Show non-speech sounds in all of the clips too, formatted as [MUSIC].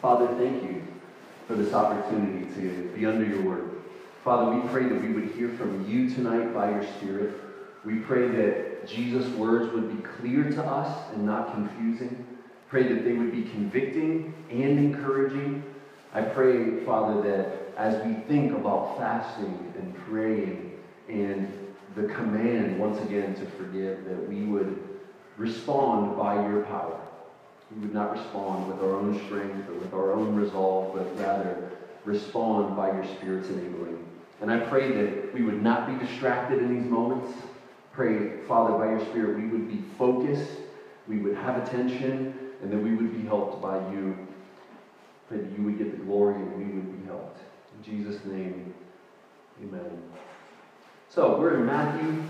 Father, thank you for this opportunity to be under your word. Father, we pray that we would hear from you tonight by your Spirit. We pray that Jesus' words would be clear to us and not confusing. Pray that they would be convicting and encouraging. I pray, Father, that as we think about fasting and praying and the command, once again, to forgive, that we would respond by your power. We would not respond with our own strength or with our own resolve, but rather respond by your Spirit's enabling. And I pray that we would not be distracted in these moments. Pray, Father, by your Spirit, we would be focused, we would have attention, and that we would be helped by you. Pray that you would get the glory and we would be helped. In Jesus' name, amen. So we're in Matthew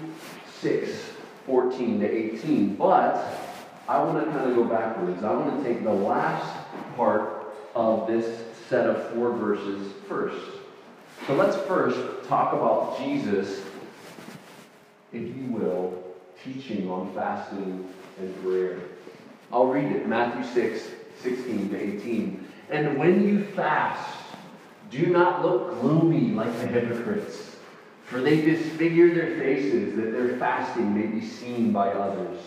6, 14 to 18, but I want to kind of go backwards. I want to take the last part of this set of four verses first. So let's first talk about Jesus, if you will, teaching on fasting and prayer. I'll read it Matthew 6, 16 to 18. And when you fast, do not look gloomy like the hypocrites, for they disfigure their faces that their fasting may be seen by others.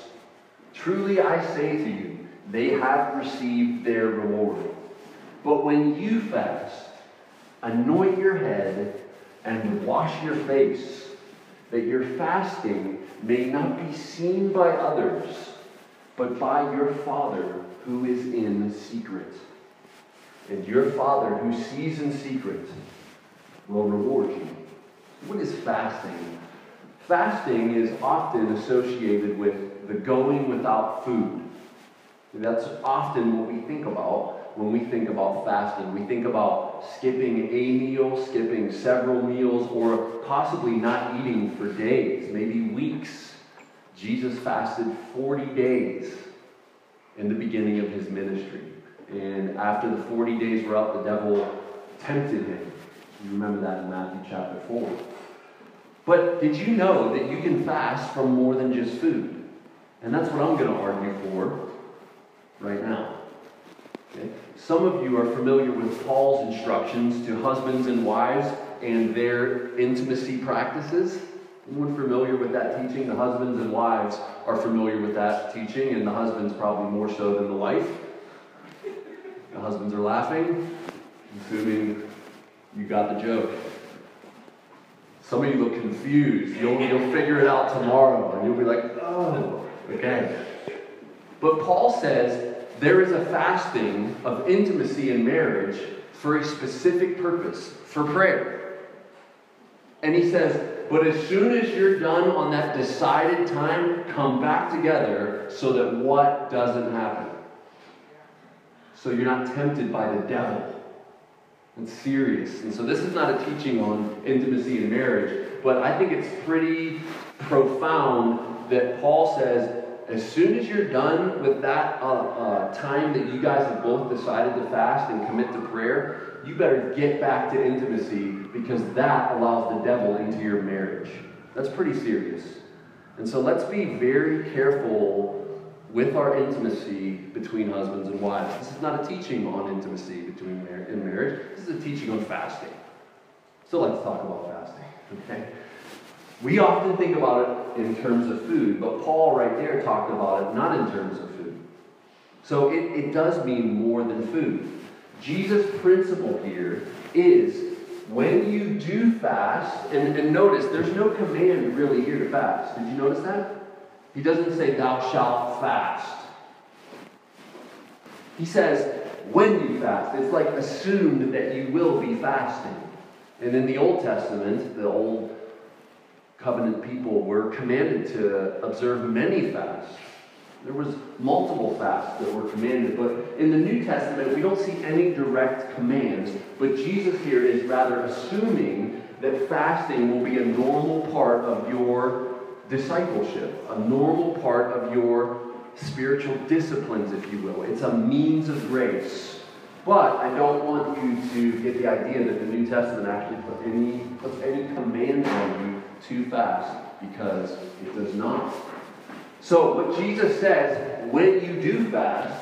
Truly I say to you, they have received their reward. But when you fast, anoint your head and wash your face, that your fasting may not be seen by others, but by your Father who is in secret. And your Father who sees in secret will reward you. What is fasting? Fasting is often associated with the going without food. That's often what we think about when we think about fasting. We think about skipping a meal, skipping several meals, or possibly not eating for days, maybe weeks. Jesus fasted 40 days in the beginning of his ministry. And after the 40 days were up, the devil tempted him. You remember that in Matthew chapter 4. But did you know that you can fast from more than just food? And that's what I'm going to argue for right now. Okay? Some of you are familiar with Paul's instructions to husbands and wives and their intimacy practices. Anyone familiar with that teaching? The husbands and wives are familiar with that teaching, and the husbands probably more so than the wife. The husbands are laughing, assuming you got the joke. Some of you look confused. You'll, you'll figure it out tomorrow, and you'll be like, oh, okay. But Paul says there is a fasting of intimacy in marriage for a specific purpose, for prayer. And he says, but as soon as you're done on that decided time, come back together so that what doesn't happen? So you're not tempted by the devil. It's serious. And so this is not a teaching on intimacy in marriage, but I think it's pretty profound that Paul says, as soon as you're done with that uh, uh, time that you guys have both decided to fast and commit to prayer, you better get back to intimacy because that allows the devil into your marriage. That's pretty serious. And so let's be very careful with our intimacy between husbands and wives. This is not a teaching on intimacy between mar- in marriage. This is a teaching on fasting. So let's talk about fasting. [LAUGHS] Okay. We often think about it in terms of food, but Paul right there talked about it not in terms of food. So it, it does mean more than food. Jesus' principle here is when you do fast, and, and notice there's no command really here to fast. Did you notice that? He doesn't say, Thou shalt fast. He says, When you fast. It's like assumed that you will be fasting. And in the Old Testament, the Old Covenant people were commanded to observe many fasts. There was multiple fasts that were commanded, but in the New Testament, we don't see any direct commands. But Jesus here is rather assuming that fasting will be a normal part of your discipleship, a normal part of your spiritual disciplines, if you will. It's a means of grace. But I don't want you to get the idea that the New Testament actually puts any, puts any command on you to fast, because it does not. So, what Jesus says, when you do fast,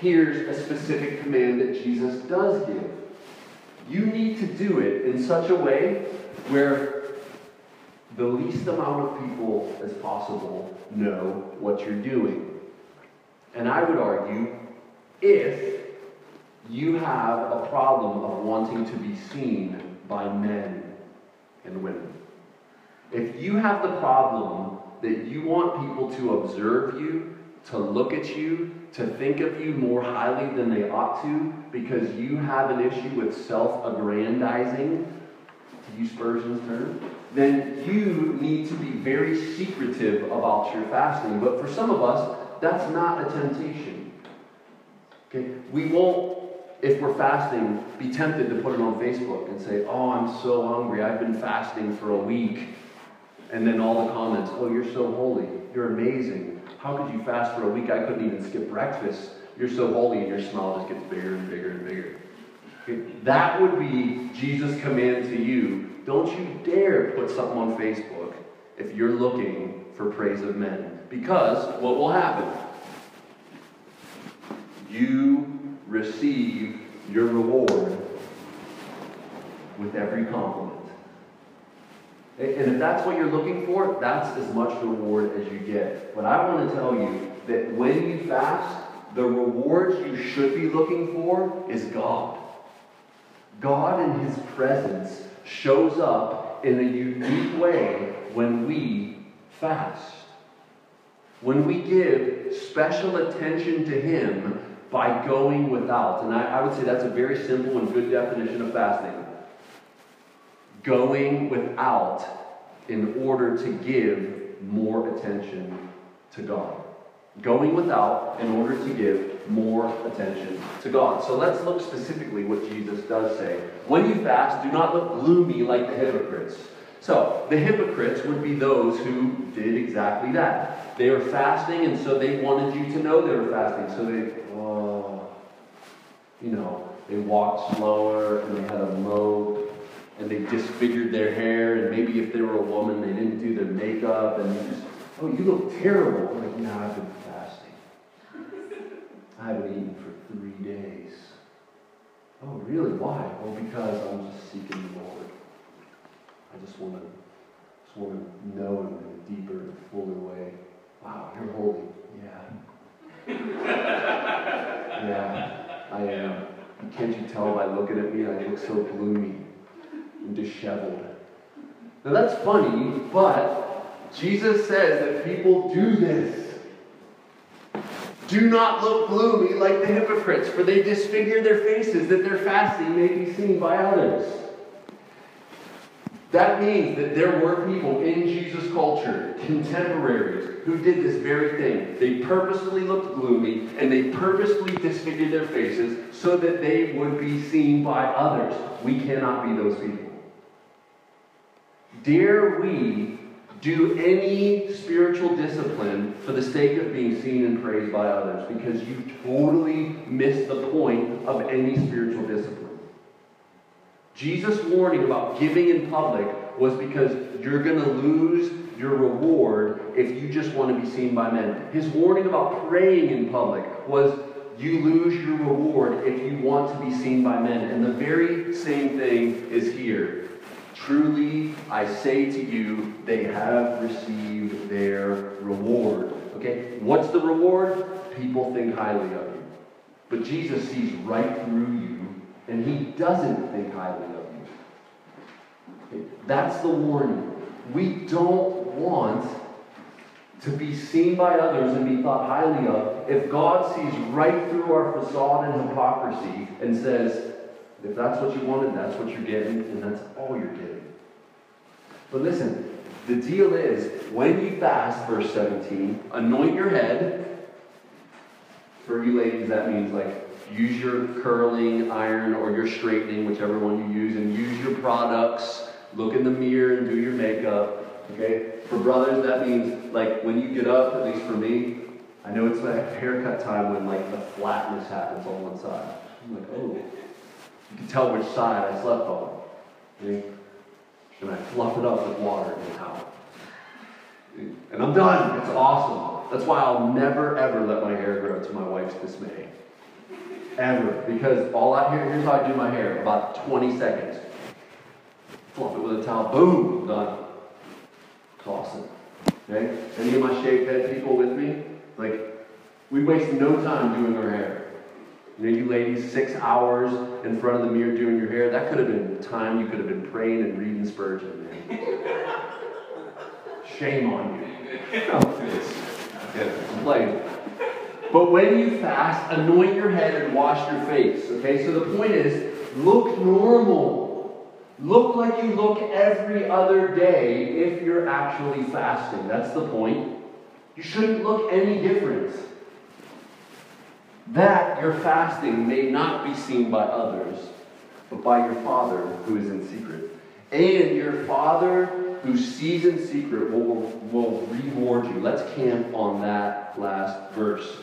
here's a specific command that Jesus does give. You need to do it in such a way where the least amount of people as possible know what you're doing. And I would argue if you have a problem of wanting to be seen by men and women, if you have the problem that you want people to observe you, to look at you, to think of you more highly than they ought to, because you have an issue with self aggrandizing, to use Spurgeon's term, then you need to be very secretive about your fasting. But for some of us, that's not a temptation. Okay? We won't, if we're fasting, be tempted to put it on Facebook and say, Oh, I'm so hungry. I've been fasting for a week. And then all the comments, Oh, you're so holy. You're amazing. How could you fast for a week? I couldn't even skip breakfast. You're so holy, and your smile just gets bigger and bigger and bigger. Okay? That would be Jesus' command to you. Don't you dare put something on Facebook if you're looking for praise of men. Because what will happen? You receive your reward with every compliment. And if that's what you're looking for, that's as much reward as you get. But I want to tell you that when you fast, the rewards you should be looking for is God. God in His presence shows up in a unique way when we fast. When we give special attention to Him by going without. And I, I would say that's a very simple and good definition of fasting going without in order to give more attention to God. Going without in order to give more attention to God. So let's look specifically what Jesus does say. When you fast, do not look gloomy like the hypocrites. So, the hypocrites would be those who did exactly that. They were fasting, and so they wanted you to know they were fasting. So they, oh, you know, they walked slower and they had a mope and they disfigured their hair, and maybe if they were a woman, they didn't do their makeup, and you just, oh, you look terrible. I'm like, no, I've been fasting. I haven't eaten for three days. Oh, really? Why? Well, because I'm just seeking the Lord. I just want to, just want to know Him in a deeper and fuller way. Wow, you're holy. Yeah. [LAUGHS] yeah, I am. Can't you tell by looking at me? I look so gloomy and disheveled. Now that's funny, but Jesus says that people do this. Do not look gloomy like the hypocrites, for they disfigure their faces that their fasting may be seen by others. That means that there were people in Jesus' culture, contemporaries, who did this very thing. They purposefully looked gloomy and they purposefully disfigured their faces so that they would be seen by others. We cannot be those people. Dare we do any spiritual discipline for the sake of being seen and praised by others because you totally miss the point of any spiritual discipline. Jesus' warning about giving in public was because you're going to lose your reward if you just want to be seen by men. His warning about praying in public was you lose your reward if you want to be seen by men. And the very same thing is here. Truly, I say to you, they have received their reward. Okay? What's the reward? People think highly of you. But Jesus sees right through you, and he doesn't think highly of you. Okay? That's the warning. We don't want to be seen by others and be thought highly of if God sees right through our facade and hypocrisy and says, if that's what you wanted, that's what you're getting, and that's all you're getting. But listen, the deal is when you fast, verse 17, anoint your head. For you ladies, that means like use your curling iron or your straightening, whichever one you use, and use your products. Look in the mirror and do your makeup. Okay? For brothers, that means like when you get up, at least for me, I know it's like haircut time when like the flatness happens on one side. I'm like, oh. You can tell which side I slept on. Okay? And I fluff it up with water and towel. And I'm done. It's awesome. That's why I'll never, ever let my hair grow to my wife's dismay. Ever. Because all I hear, here's how I do my hair. About 20 seconds. Fluff it with a towel. Boom. Done. Awesome. Okay? Any of my shaved head people with me? Like, we waste no time doing our hair. You know, you ladies, six hours in front of the mirror doing your hair, that could have been time you could have been praying and reading Spurgeon, man. [LAUGHS] Shame on you. Playing. But when you fast, anoint your head and wash your face. Okay, so the point is look normal. Look like you look every other day if you're actually fasting. That's the point. You shouldn't look any different. That your fasting may not be seen by others, but by your Father who is in secret. And your Father who sees in secret will, will reward you. Let's camp on that last verse.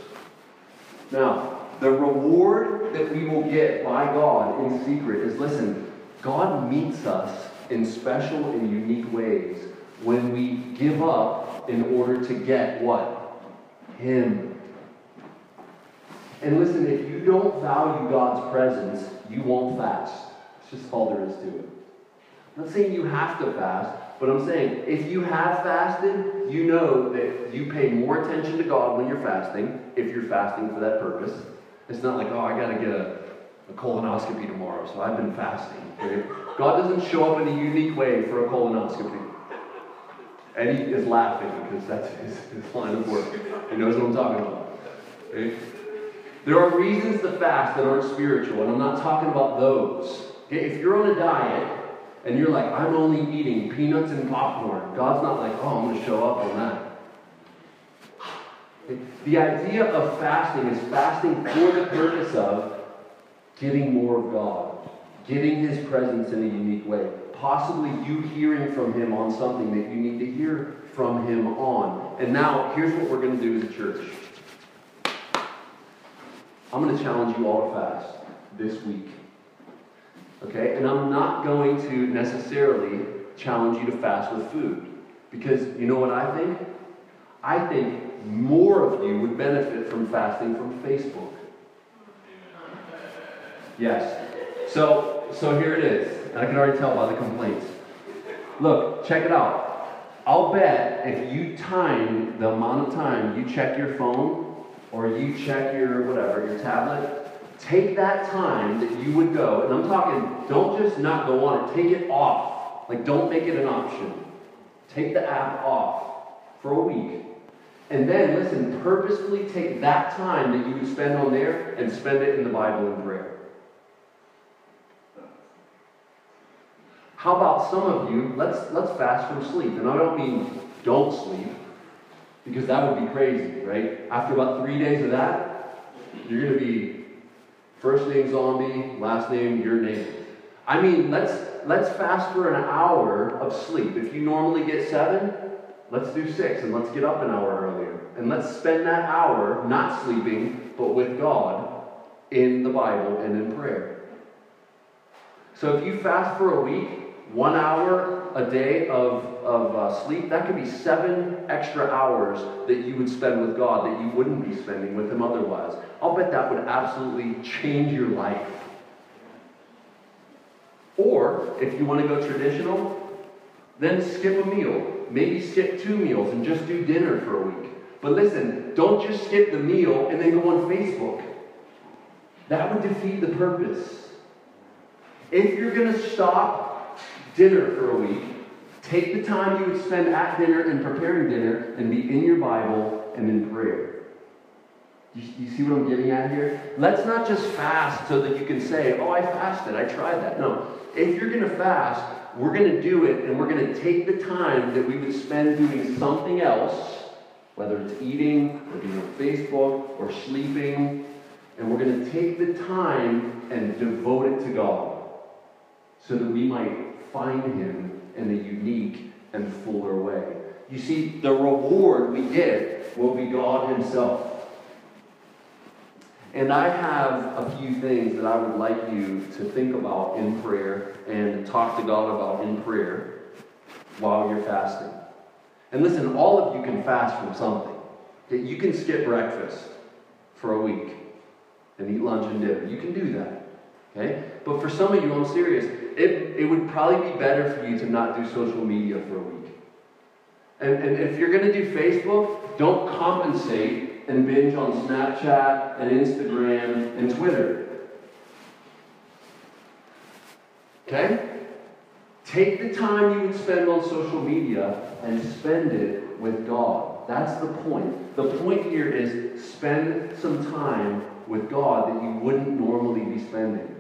Now, the reward that we will get by God in secret is listen, God meets us in special and unique ways when we give up in order to get what? Him. And listen, if you don't value God's presence, you won't fast. It's just all there is to it. I'm not saying you have to fast, but I'm saying if you have fasted, you know that you pay more attention to God when you're fasting, if you're fasting for that purpose. It's not like, oh, I got to get a, a, colonoscopy tomorrow, so I've been fasting. God doesn't show up in a unique way for a colonoscopy. And he is laughing because that's his, his line of work. He knows what I'm talking about. Okay? There are reasons to fast that aren't spiritual, and I'm not talking about those. Okay? If you're on a diet and you're like, I'm only eating peanuts and popcorn, God's not like, oh, I'm going to show up on that. The idea of fasting is fasting for the purpose of getting more of God, getting His presence in a unique way, possibly you hearing from Him on something that you need to hear from Him on. And now, here's what we're going to do as a church. I'm going to challenge you all to fast this week. Okay? And I'm not going to necessarily challenge you to fast with food. Because you know what I think? I think more of you would benefit from fasting from Facebook. Yes. So, so here it is. I can already tell by the complaints. Look, check it out. I'll bet if you time the amount of time you check your phone or you check your whatever, your tablet, take that time that you would go, and I'm talking, don't just not go on it, take it off. Like, don't make it an option. Take the app off for a week. And then, listen, purposefully take that time that you would spend on there and spend it in the Bible and prayer. How about some of you, let's, let's fast from sleep. And I don't mean don't sleep, because that would be crazy, right? After about three days of that, you're going to be first name zombie, last name your name. I mean, let's, let's fast for an hour of sleep. If you normally get seven, let's do six and let's get up an hour earlier. And let's spend that hour not sleeping, but with God in the Bible and in prayer. So if you fast for a week, one hour a day of, of uh, sleep, that could be seven extra hours that you would spend with God that you wouldn't be spending with Him otherwise. I'll bet that would absolutely change your life. Or, if you want to go traditional, then skip a meal. Maybe skip two meals and just do dinner for a week. But listen, don't just skip the meal and then go on Facebook. That would defeat the purpose. If you're going to stop dinner for a week. Take the time you would spend at dinner and preparing dinner and be in your Bible and in prayer. You, you see what I'm getting at here? Let's not just fast so that you can say, oh, I fasted, I tried that. No. If you're going to fast, we're going to do it and we're going to take the time that we would spend doing something else, whether it's eating or being on Facebook or sleeping, and we're going to take the time and devote it to God so that we might find him in a unique and fuller way. You see, the reward we get will be God himself. And I have a few things that I would like you to think about in prayer and talk to God about in prayer while you're fasting. And listen, all of you can fast from something. You can skip breakfast for a week. and eat lunch and dinner. You can do that. Okay? But for some of you, I'm serious, it, it would probably be better for you to not do social media for a week. And, and if you're going to do Facebook, don't compensate and binge on Snapchat and Instagram and Twitter. Okay? Take the time you would spend on social media and spend it with God. That's the point. The point here is spend some time with God that you wouldn't normally be spending.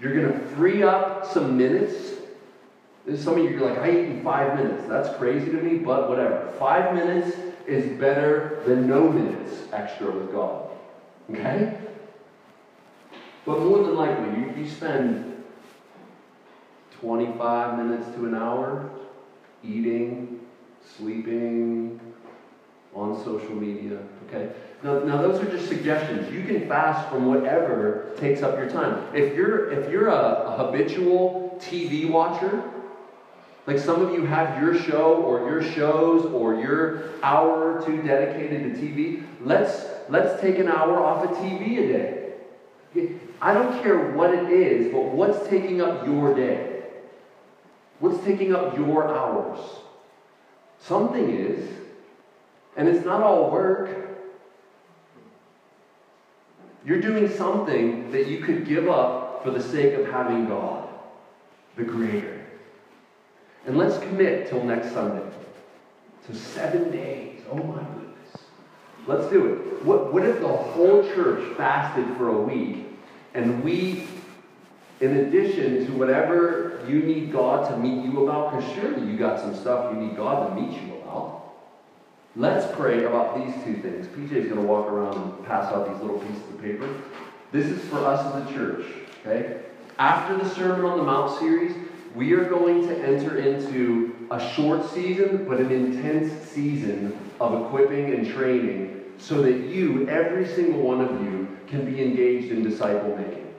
You're going to free up some minutes. Some of you are like, I eat in five minutes. That's crazy to me, but whatever. Five minutes is better than no minutes extra with God. Okay? But more than likely, you, you spend 25 minutes to an hour eating, sleeping, on social media. Okay? Now, now those are just suggestions. You can fast from whatever takes up your time. If you're if you're a, a habitual TV watcher, like some of you have your show or your shows or your hour or two dedicated to TV, let's let's take an hour off of TV a day. I don't care what it is, but what's taking up your day? What's taking up your hours? Something is. And it's not all work. You're doing something that you could give up for the sake of having God, the Creator. And let's commit till next Sunday. To seven days. Oh my goodness. Let's do it. What, what if the whole church fasted for a week and we, in addition to whatever you need God to meet you about, because surely you got some stuff you need God to meet you about. Let's pray about these two things. PJ is going to walk around and pass out these little pieces of paper. This is for us as a church, okay? After the Sermon on the Mount series, we are going to enter into a short season, but an intense season of equipping and training so that you, every single one of you, can be engaged in disciple making.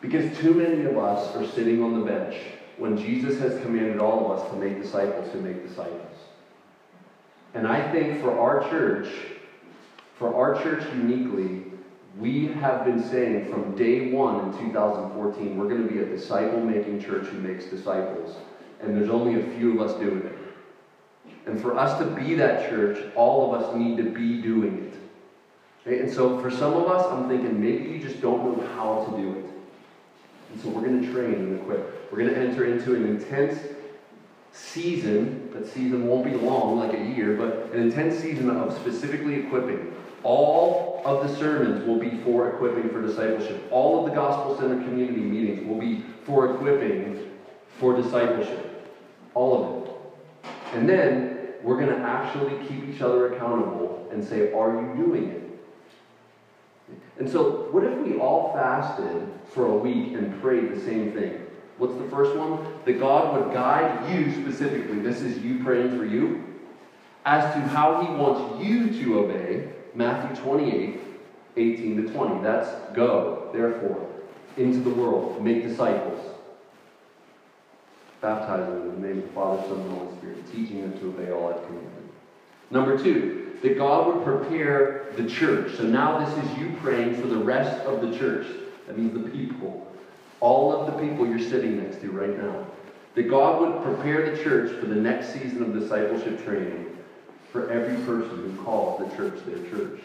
Because too many of us are sitting on the bench when Jesus has commanded all of us to make disciples who make disciples. And I think for our church, for our church uniquely, we have been saying from day one in 2014, we're going to be a disciple making church who makes disciples. And there's only a few of us doing it. And for us to be that church, all of us need to be doing it. Okay? And so for some of us, I'm thinking maybe you just don't know how to do it. And so we're going to train and equip. We're going to enter into an intense season, that season won't be long, like a year, but an intense season of specifically equipping. All of the sermons will be for equipping for discipleship. All of the Gospel Center community meetings will be for equipping for discipleship. All of it. And then we're going to actually keep each other accountable and say, Are you doing it? And so, what if we all fasted for a week and prayed the same thing? What's the first one? That God would guide you specifically. This is you praying for you. As to how he wants you to obey. Matthew 28, 18 to 20. That's go, therefore, into the world, make disciples. Baptizing them in the name of the Father, Son, and Holy Spirit, teaching them to obey all I've commanded. Number two, that God would prepare the church. So now this is you praying for the rest of the church. That means the people all of the people you're sitting next to right now. That God would prepare the church for the next season of discipleship training for every person who calls the church their church.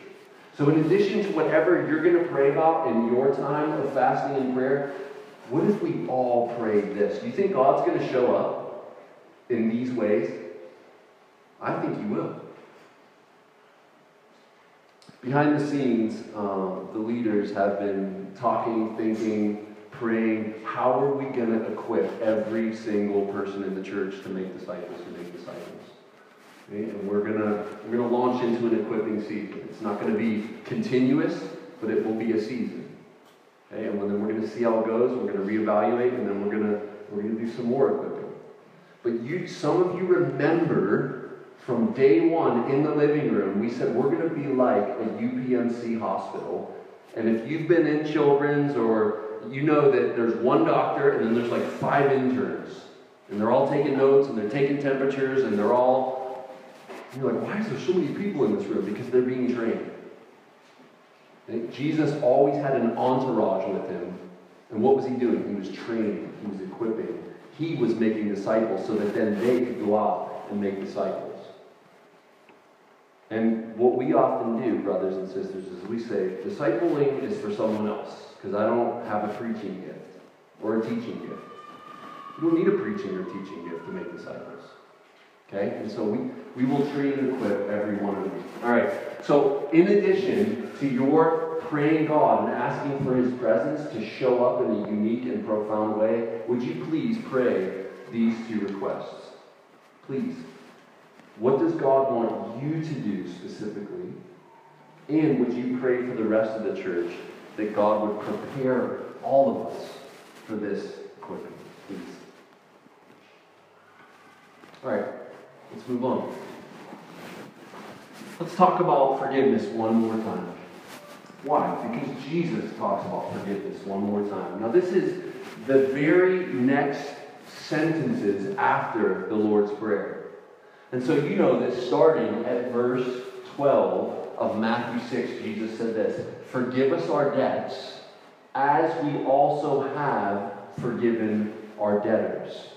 So, in addition to whatever you're going to pray about in your time of fasting and prayer, what if we all prayed this? Do you think God's going to show up in these ways? I think He will. Behind the scenes, um, the leaders have been talking, thinking, praying, how are we going to equip every single person in the church to make disciples, to make disciples? Okay? And we're going to we're to launch into an equipping season. It's not going to be continuous, but it will be a season. Okay? And then we're going to see how it goes. We're going to reevaluate, and then we're going to we're going to do some more equipping. But you, some of you remember from day one in the living room, we said we're going to be like a UPMC hospital. And if you've been in children's or you know that there's one doctor and then there's like five interns. And they're all taking notes and they're taking temperatures and they're all, you're like, why is there so many people in this room? Because they're being trained. Okay? Jesus always had an entourage with him. And what was he doing? He was training, he was equipping, he was making disciples so that then they could go out and make disciples. And what we often do, brothers and sisters, is we say, discipling is for someone else, because I don't have a preaching gift or a teaching gift. You don't need a preaching or teaching gift to make disciples. Okay? And so we, we will train and equip every one of you. All right. So, in addition to your praying God and asking for His presence to show up in a unique and profound way, would you please pray these two requests? Please. What does God want you to do specifically? And would you pray for the rest of the church that God would prepare all of us for this equipping, please? All right, let's move on. Let's talk about forgiveness one more time. Why? Because Jesus talks about forgiveness one more time. Now, this is the very next sentences after the Lord's Prayer. And so you know that starting at verse 12 of Matthew 6, Jesus said this Forgive us our debts as we also have forgiven our debtors.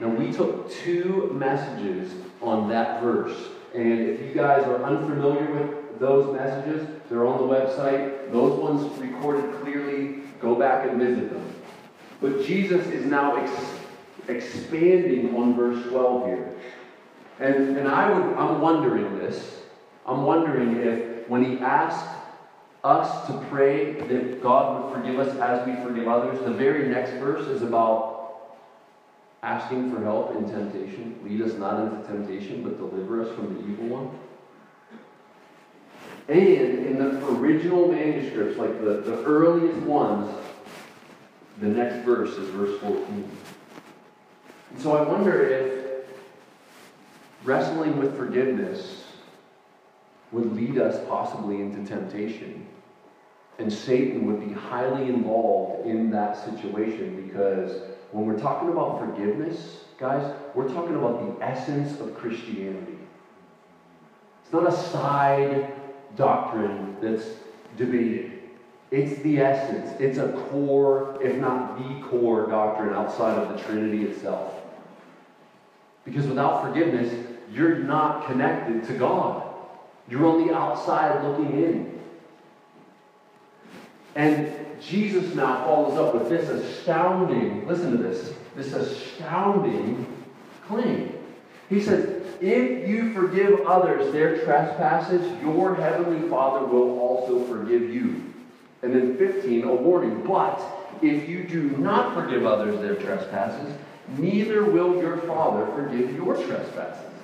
Now, we took two messages on that verse. And if you guys are unfamiliar with those messages, they're on the website. Those ones recorded clearly. Go back and visit them. But Jesus is now ex- expanding on verse 12 here. And, and I would, I'm wondering this. I'm wondering if when he asked us to pray that God would forgive us as we forgive others, the very next verse is about asking for help in temptation. Lead us not into temptation, but deliver us from the evil one. And in the original manuscripts, like the, the earliest ones, the next verse is verse 14. And so I wonder if wrestling with forgiveness would lead us possibly into temptation. And Satan would be highly involved in that situation because when we're talking about forgiveness, guys, we're talking about the essence of Christianity. It's not a side doctrine that's debated. It's the essence. It's a core, if not the core doctrine outside of the Trinity itself. Because without forgiveness, you're not connected to God. You're on the outside looking in. And Jesus now follows up with this astounding, listen to this, this astounding claim. He says, If you forgive others their trespasses, your heavenly Father will also forgive you. And then 15, a warning. But if you do not forgive others their trespasses, neither will your Father forgive your trespasses.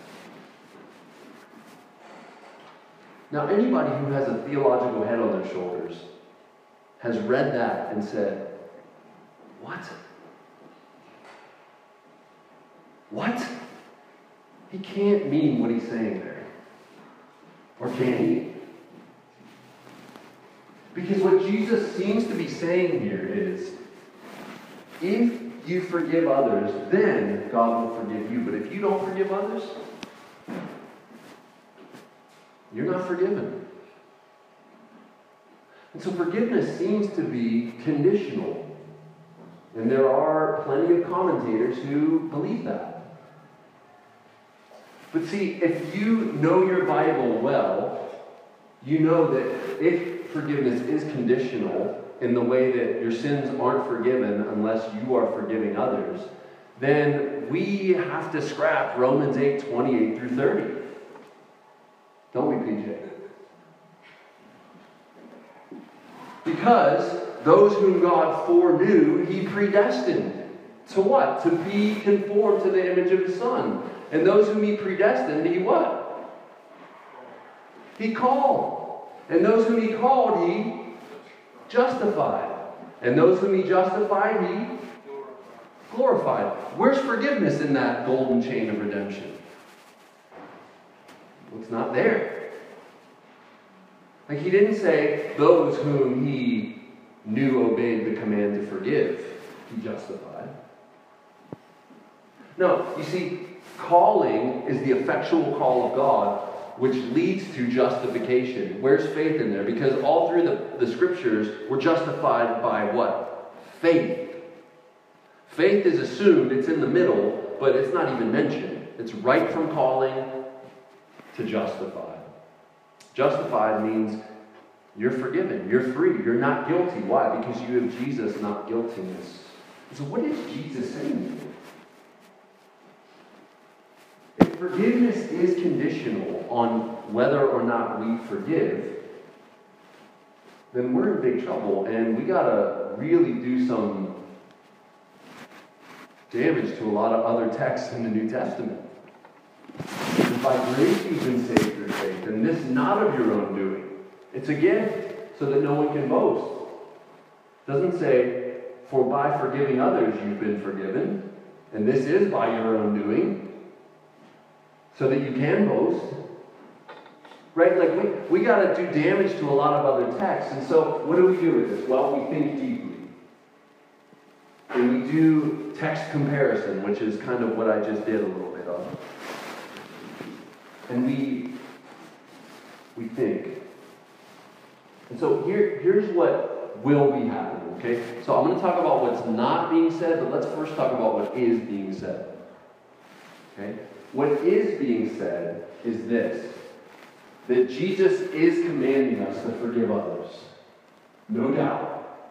Now, anybody who has a theological head on their shoulders has read that and said, What? What? He can't mean what he's saying there. Or can he? Because what Jesus seems to be saying here is if you forgive others, then God will forgive you. But if you don't forgive others, you're not forgiven. And so forgiveness seems to be conditional. And there are plenty of commentators who believe that. But see, if you know your Bible well, you know that if forgiveness is conditional in the way that your sins aren't forgiven unless you are forgiving others, then we have to scrap Romans 8 28 through 30. Don't we, PJ? Because those whom God foreknew, he predestined. To what? To be conformed to the image of his Son. And those whom he predestined, he what? He called. And those whom he called, he justified. And those whom he justified, he glorified. Where's forgiveness in that golden chain of redemption? It's not there. Like he didn't say those whom he knew obeyed the command to forgive, he justified. No, you see, calling is the effectual call of God, which leads to justification. Where's faith in there? Because all through the, the scriptures, we're justified by what? Faith. Faith is assumed, it's in the middle, but it's not even mentioned. It's right from calling to justified. Justified means you're forgiven, you're free, you're not guilty. Why? Because you have Jesus, not guiltiness. So, what is Jesus saying? If forgiveness is conditional on whether or not we forgive, then we're in big trouble and we got to really do some damage to a lot of other texts in the New Testament. And by grace you've been saved through faith, and this not of your own doing. It's a gift so that no one can boast. It doesn't say, for by forgiving others you've been forgiven, and this is by your own doing so that you can boast. Right? Like, we, we got to do damage to a lot of other texts. And so, what do we do with this? Well, we think deeply. And we do text comparison, which is kind of what I just did a little bit of. And we, we think. And so, here, here's what will be happening, okay? So, I'm going to talk about what's not being said, but let's first talk about what is being said. Okay? What is being said is this that Jesus is commanding us to forgive others. No doubt.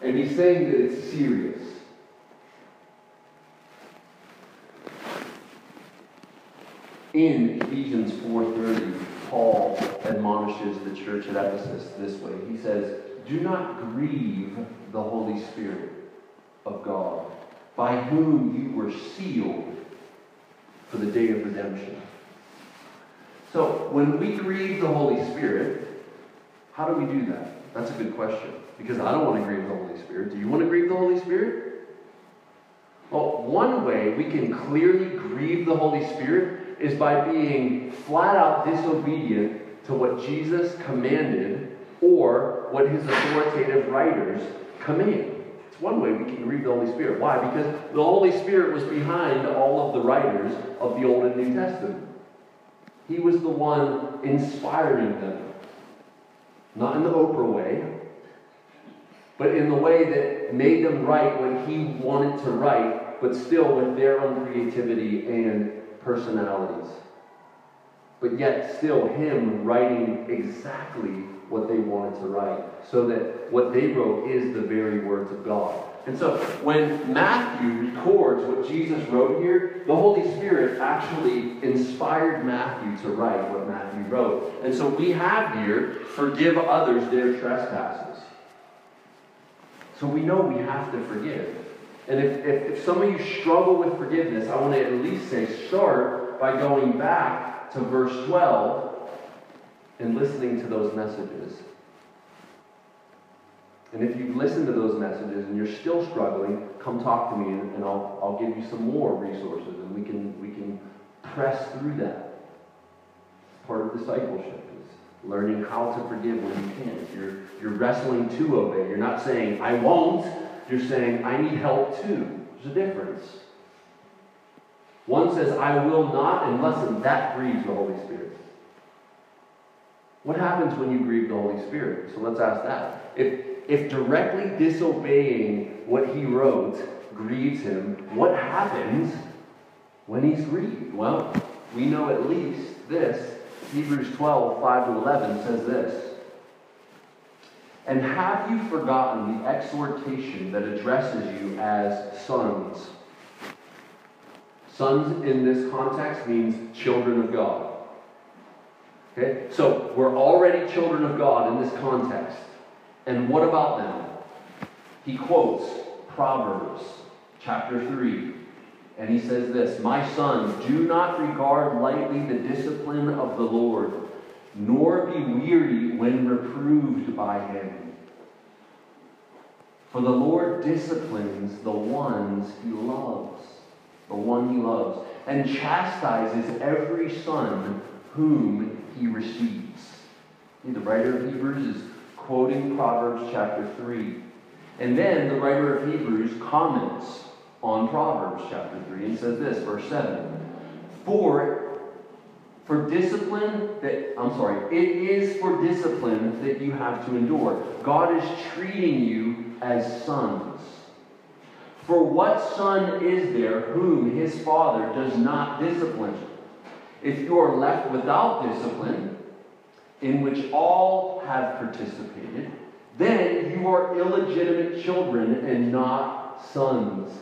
And he's saying that it's serious. In Ephesians 4:30, Paul admonishes the church at Ephesus this way. He says, "Do not grieve the Holy Spirit of God, by whom you were sealed for the day of redemption. So, when we grieve the Holy Spirit, how do we do that? That's a good question. Because I don't want to grieve the Holy Spirit. Do you want to grieve the Holy Spirit? Well, one way we can clearly grieve the Holy Spirit is by being flat out disobedient to what Jesus commanded or what his authoritative writers command It's one way we can grieve the Holy Spirit. Why? Because the Holy Spirit was behind all of the writers of the Old and New Testament. He was the one inspiring them. Not in the Oprah way, but in the way that made them write what he wanted to write, but still with their own creativity and personalities. But yet, still, him writing exactly what they wanted to write, so that what they wrote is the very words of God. And so when Matthew records what Jesus wrote here, the Holy Spirit actually inspired Matthew to write what Matthew wrote. And so we have here, forgive others their trespasses. So we know we have to forgive. And if, if, if some of you struggle with forgiveness, I want to at least say start by going back to verse 12 and listening to those messages. And if you've listened to those messages and you're still struggling, come talk to me and, and I'll, I'll give you some more resources and we can, we can press through that. Part of discipleship is learning how to forgive when you can't. You're, you're wrestling to obey. You're not saying, I won't. You're saying, I need help too. There's a difference. One says, I will not, and listen, that grieves the Holy Spirit. What happens when you grieve the Holy Spirit? So let's ask that. If, if directly disobeying what he wrote grieves him, what happens when he's grieved? Well, we know at least this. Hebrews 12, 5 to 11 says this. And have you forgotten the exhortation that addresses you as sons? Sons in this context means children of God. Okay? So we're already children of God in this context. And what about them? He quotes Proverbs chapter 3. And he says this My son, do not regard lightly the discipline of the Lord, nor be weary when reproved by him. For the Lord disciplines the ones he loves, the one he loves, and chastises every son whom he receives. The writer of Hebrews is quoting Proverbs chapter 3. And then the writer of Hebrews comments on Proverbs chapter 3 and says this, verse 7 For, for discipline that, I'm sorry, it is for discipline that you have to endure. God is treating you as sons. For what son is there whom his father does not discipline? If you are left without discipline, in which all have participated, then you are illegitimate children and not sons.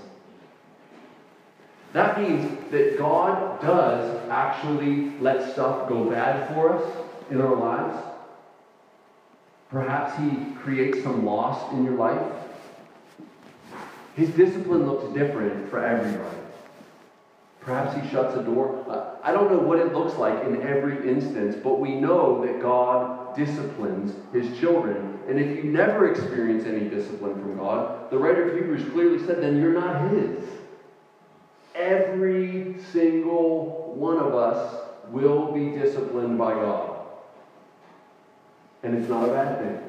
That means that God does actually let stuff go bad for us in our lives. Perhaps He creates some loss in your life. His discipline looks different for everybody. Perhaps He shuts a door. I don't know what it looks like in every instance, but we know that God disciplines His children. And if you never experience any discipline from God, the writer of Hebrews clearly said, then you're not His. Every single one of us will be disciplined by God. And it's not a bad thing.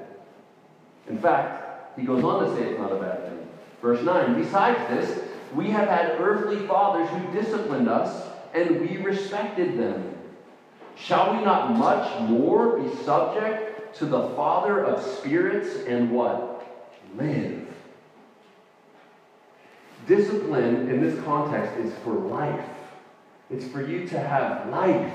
In fact, he goes on to say it's not a bad thing. Verse 9 Besides this, we have had earthly fathers who disciplined us, and we respected them. Shall we not much more be subject to the Father of spirits and what? Live. Discipline in this context is for life. It's for you to have life.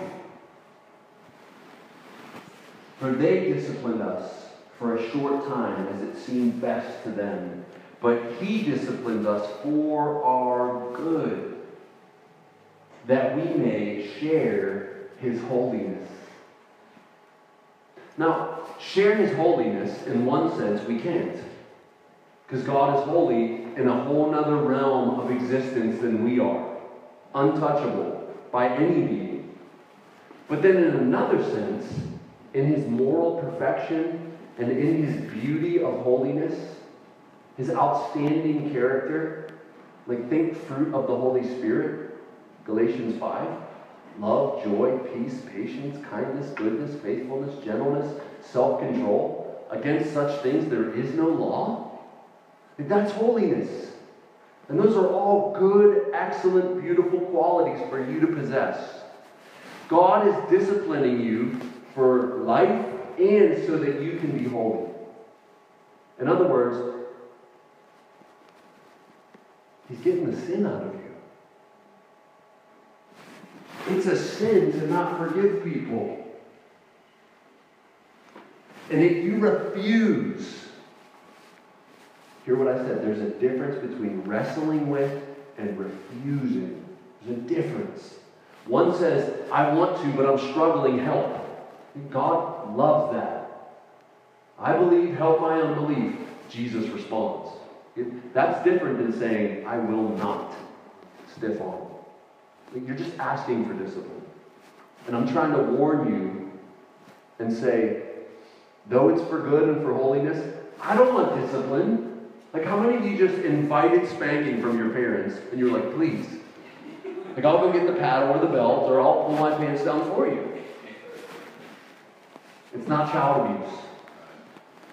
For they disciplined us for a short time as it seemed best to them. But he disciplined us for our good, that we may share his holiness. Now, share his holiness in one sense we can't. Because God is holy in a whole nother realm of existence than we are, untouchable by any being. But then, in another sense, in his moral perfection and in his beauty of holiness, his outstanding character, like think fruit of the Holy Spirit, Galatians 5 love, joy, peace, patience, kindness, goodness, faithfulness, gentleness, self control. Against such things there is no law. That's holiness. And those are all good, excellent, beautiful qualities for you to possess. God is disciplining you for life and so that you can be holy. In other words, He's getting the sin out of you. It's a sin to not forgive people. And if you refuse Hear what I said. There's a difference between wrestling with and refusing. There's a difference. One says, I want to, but I'm struggling, help. God loves that. I believe, help my unbelief. Jesus responds. That's different than saying, I will not. Stiff arm. You're just asking for discipline. And I'm trying to warn you and say, though it's for good and for holiness, I don't want discipline. Like, how many of you just invited spanking from your parents and you were like, please? Like, I'll go get the paddle or the belt or I'll pull my pants down for you. It's not child abuse.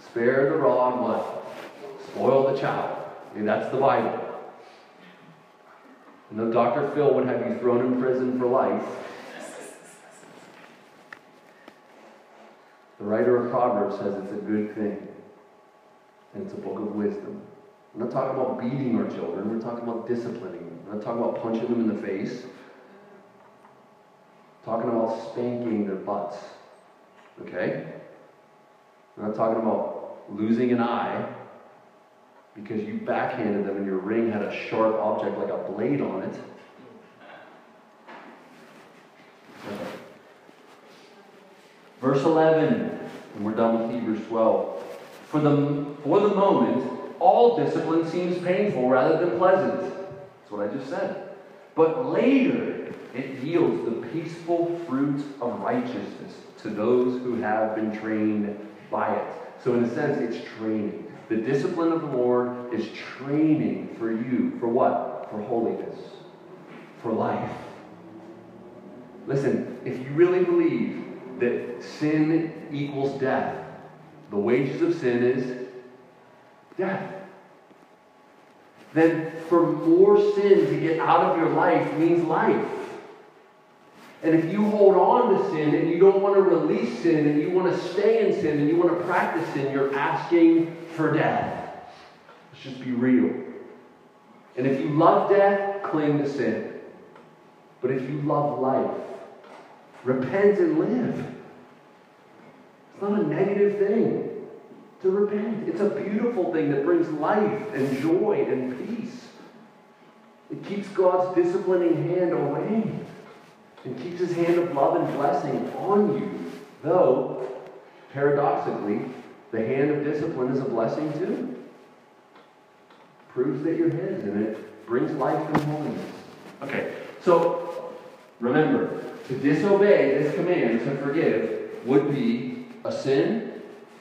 Spare the rod, what? Spoil the child. I mean, that's the Bible. And though Dr. Phil would have you thrown in prison for life, the writer of Proverbs says it's a good thing. And it's a book of wisdom. We're not talking about beating our children. We're talking about disciplining them. We're not talking about punching them in the face. Talking about spanking their butts. Okay? We're not talking about losing an eye because you backhanded them and your ring had a sharp object like a blade on it. Verse 11, and we're done with Hebrews 12. For the, for the moment, all discipline seems painful rather than pleasant. That's what I just said. But later, it yields the peaceful fruit of righteousness to those who have been trained by it. So, in a sense, it's training. The discipline of the Lord is training for you. For what? For holiness. For life. Listen, if you really believe that sin equals death, the wages of sin is death. Then for more sin to get out of your life means life. And if you hold on to sin and you don't want to release sin and you want to stay in sin and you want to practice sin, you're asking for death. Let's just be real. And if you love death, cling to sin. But if you love life, repent and live. It's not a negative thing to repent. It's a beautiful thing that brings life and joy and peace. It keeps God's disciplining hand away and keeps his hand of love and blessing on you. Though, paradoxically, the hand of discipline is a blessing too. Proves that you're his and it brings life and holiness. Okay, so remember, to disobey this command to forgive would be a sin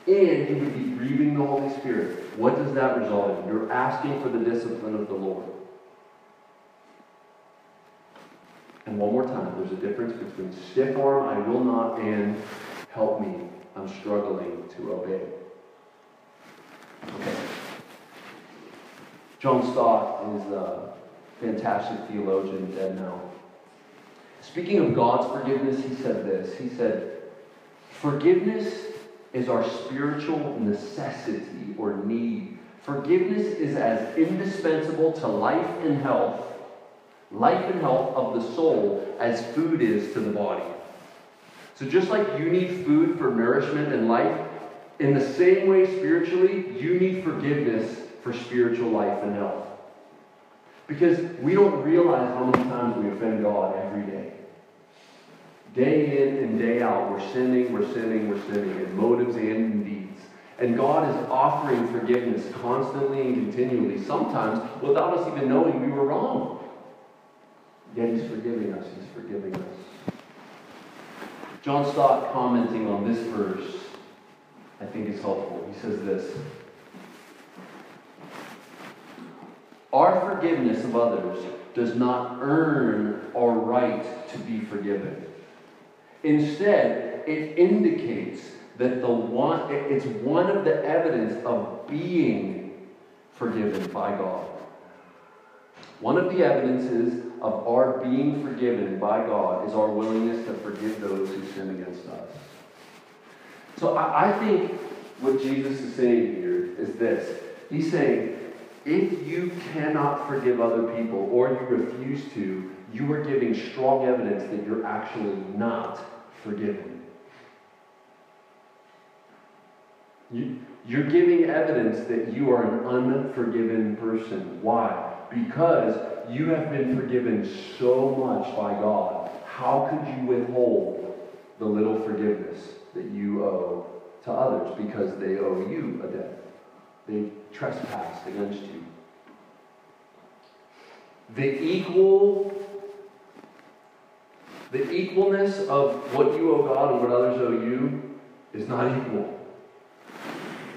and you would be grieving the Holy Spirit. What does that result in? You're asking for the discipline of the Lord. And one more time, there's a difference between stiff arm, I will not, and help me, I'm struggling to obey. Okay. John Stott is a fantastic theologian, dead now. Speaking of God's forgiveness, he said this. He said, Forgiveness is our spiritual necessity or need. Forgiveness is as indispensable to life and health life and health of the soul as food is to the body. So, just like you need food for nourishment and life, in the same way, spiritually, you need forgiveness for spiritual life and health. Because we don't realize how many times we offend God every day. Day in and day out, we're sinning, we're sinning, we're sinning, in motives and in deeds. And God is offering forgiveness constantly and continually, sometimes without us even knowing we were wrong. Yet He's forgiving us. He's forgiving us. John Stott, commenting on this verse, I think is helpful. He says this Our forgiveness of others does not earn our right to be forgiven. Instead, it indicates that the one it's one of the evidence of being forgiven by God. One of the evidences of our being forgiven by God is our willingness to forgive those who sin against us. So I, I think what Jesus is saying here is this. He's saying, if you cannot forgive other people or you refuse to, you are giving strong evidence that you're actually not forgiven. You, you're giving evidence that you are an unforgiven person. Why? Because you have been forgiven so much by God. How could you withhold the little forgiveness that you owe to others because they owe you a debt? They trespassed against you. The equal the equalness of what you owe God and what others owe you is not equal.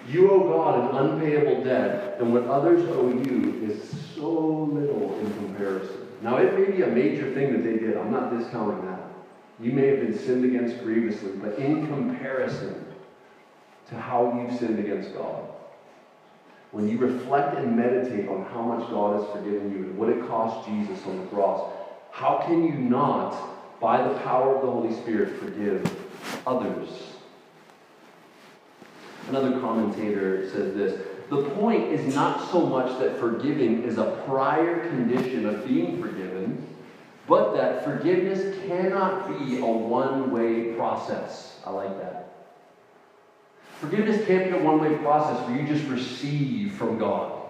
You owe God an unpayable debt, and what others owe you is so little in comparison. Now, it may be a major thing that they did. I'm not discounting that. You may have been sinned against grievously, but in comparison to how you've sinned against God, when you reflect and meditate on how much God has forgiven you and what it cost Jesus on the cross, how can you not, by the power of the Holy Spirit, forgive others? Another commentator says this the point is not so much that forgiving is a prior condition of being forgiven, but that forgiveness cannot be a one way process. I like that. Forgiveness can't be a one way process where you just receive from God.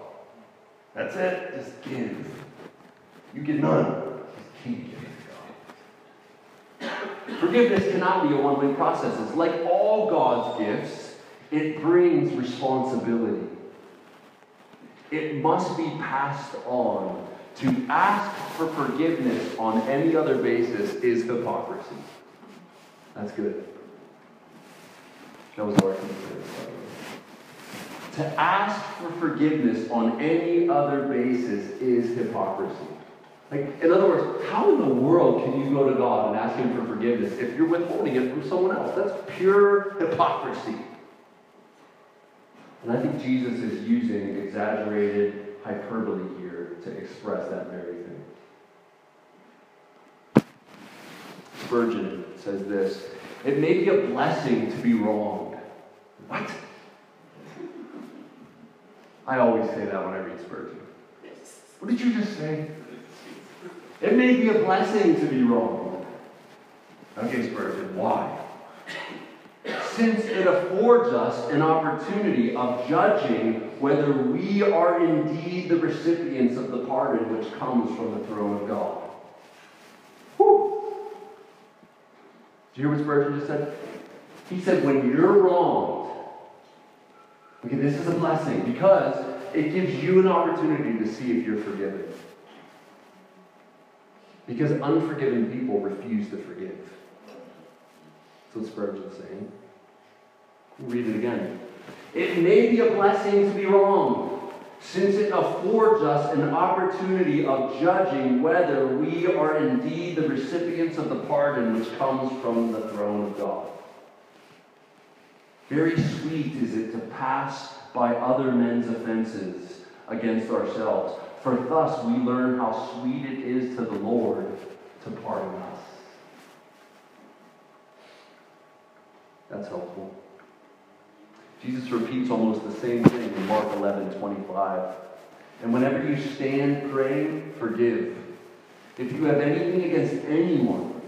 That's it. Just give. You get none. Just keep giving. Forgiveness cannot be a one way process. It's like all God's gifts, it brings responsibility it must be passed on. To ask for forgiveness on any other basis is hypocrisy. That's good. That was our To ask for forgiveness on any other basis is hypocrisy. Like, in other words, how in the world can you go to God and ask Him for forgiveness if you're withholding it from someone else? That's pure hypocrisy. And I think Jesus is using exaggerated hyperbole here to express that very thing. Spurgeon says this It may be a blessing to be wronged. What? I always say that when I read Spurgeon. What did you just say? It may be a blessing to be wrong. Okay, Spurgeon, why? Since it affords us an opportunity of judging whether we are indeed the recipients of the pardon which comes from the throne of God. Whew. Do you hear what Spurgeon just said? He said, when you're wronged, okay, this is a blessing because it gives you an opportunity to see if you're forgiven. Because unforgiven people refuse to forgive. That's what Spurgeon's saying. Read it again. It may be a blessing to be wrong, since it affords us an opportunity of judging whether we are indeed the recipients of the pardon which comes from the throne of God. Very sweet is it to pass by other men's offenses against ourselves, for thus we learn how sweet it is to the Lord to pardon us. That's helpful. Jesus repeats almost the same thing in Mark 11 25. And whenever you stand praying, forgive. If you have anything against anyone,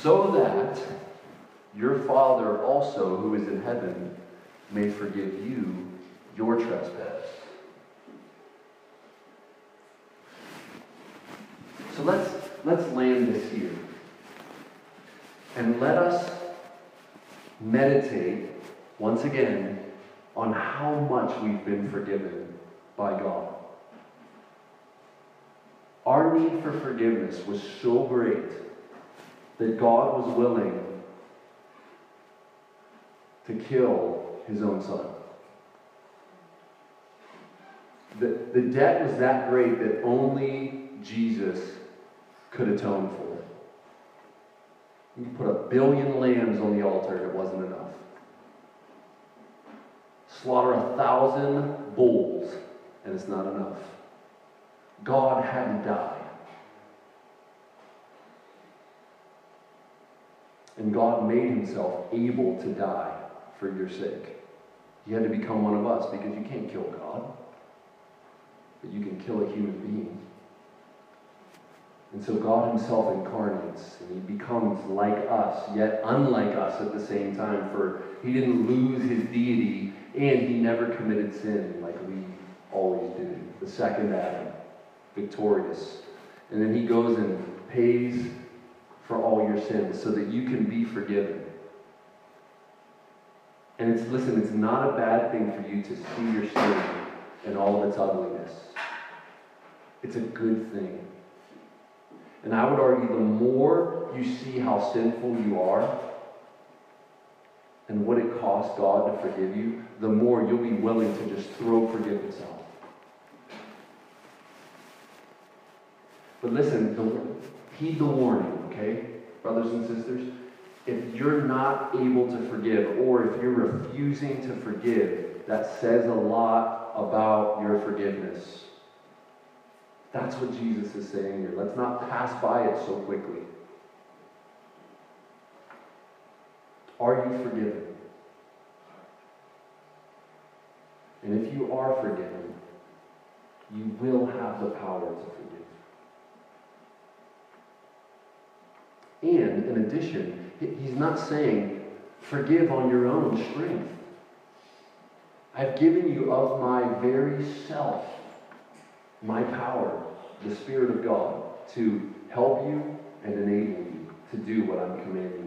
so that your Father also, who is in heaven, may forgive you your trespass. So let's, land this here. And let us meditate once again on how much we've been forgiven by God. Our need for forgiveness was so great that God was willing to kill his own son. The, the debt was that great that only Jesus could atone for it. You put a billion lambs on the altar and it wasn't enough slaughter a thousand bulls, and it's not enough. God had to die. And God made himself able to die for your sake. He had to become one of us because you can't kill God, but you can kill a human being. And so God himself incarnates, and he becomes like us, yet unlike us at the same time, for he didn't lose his deity and he never committed sin like we always do. The second Adam, victorious. And then he goes and pays for all your sins so that you can be forgiven. And it's, listen, it's not a bad thing for you to see your sin and all of its ugliness. It's a good thing. And I would argue the more you see how sinful you are, and what it costs God to forgive you, the more you'll be willing to just throw forgiveness out. But listen, heed the warning, okay, brothers and sisters? If you're not able to forgive, or if you're refusing to forgive, that says a lot about your forgiveness. That's what Jesus is saying here. Let's not pass by it so quickly. Are you forgiven? And if you are forgiven, you will have the power to forgive. And in addition, he's not saying, forgive on your own strength. I've given you of my very self, my power, the Spirit of God, to help you and enable you to do what I'm commanding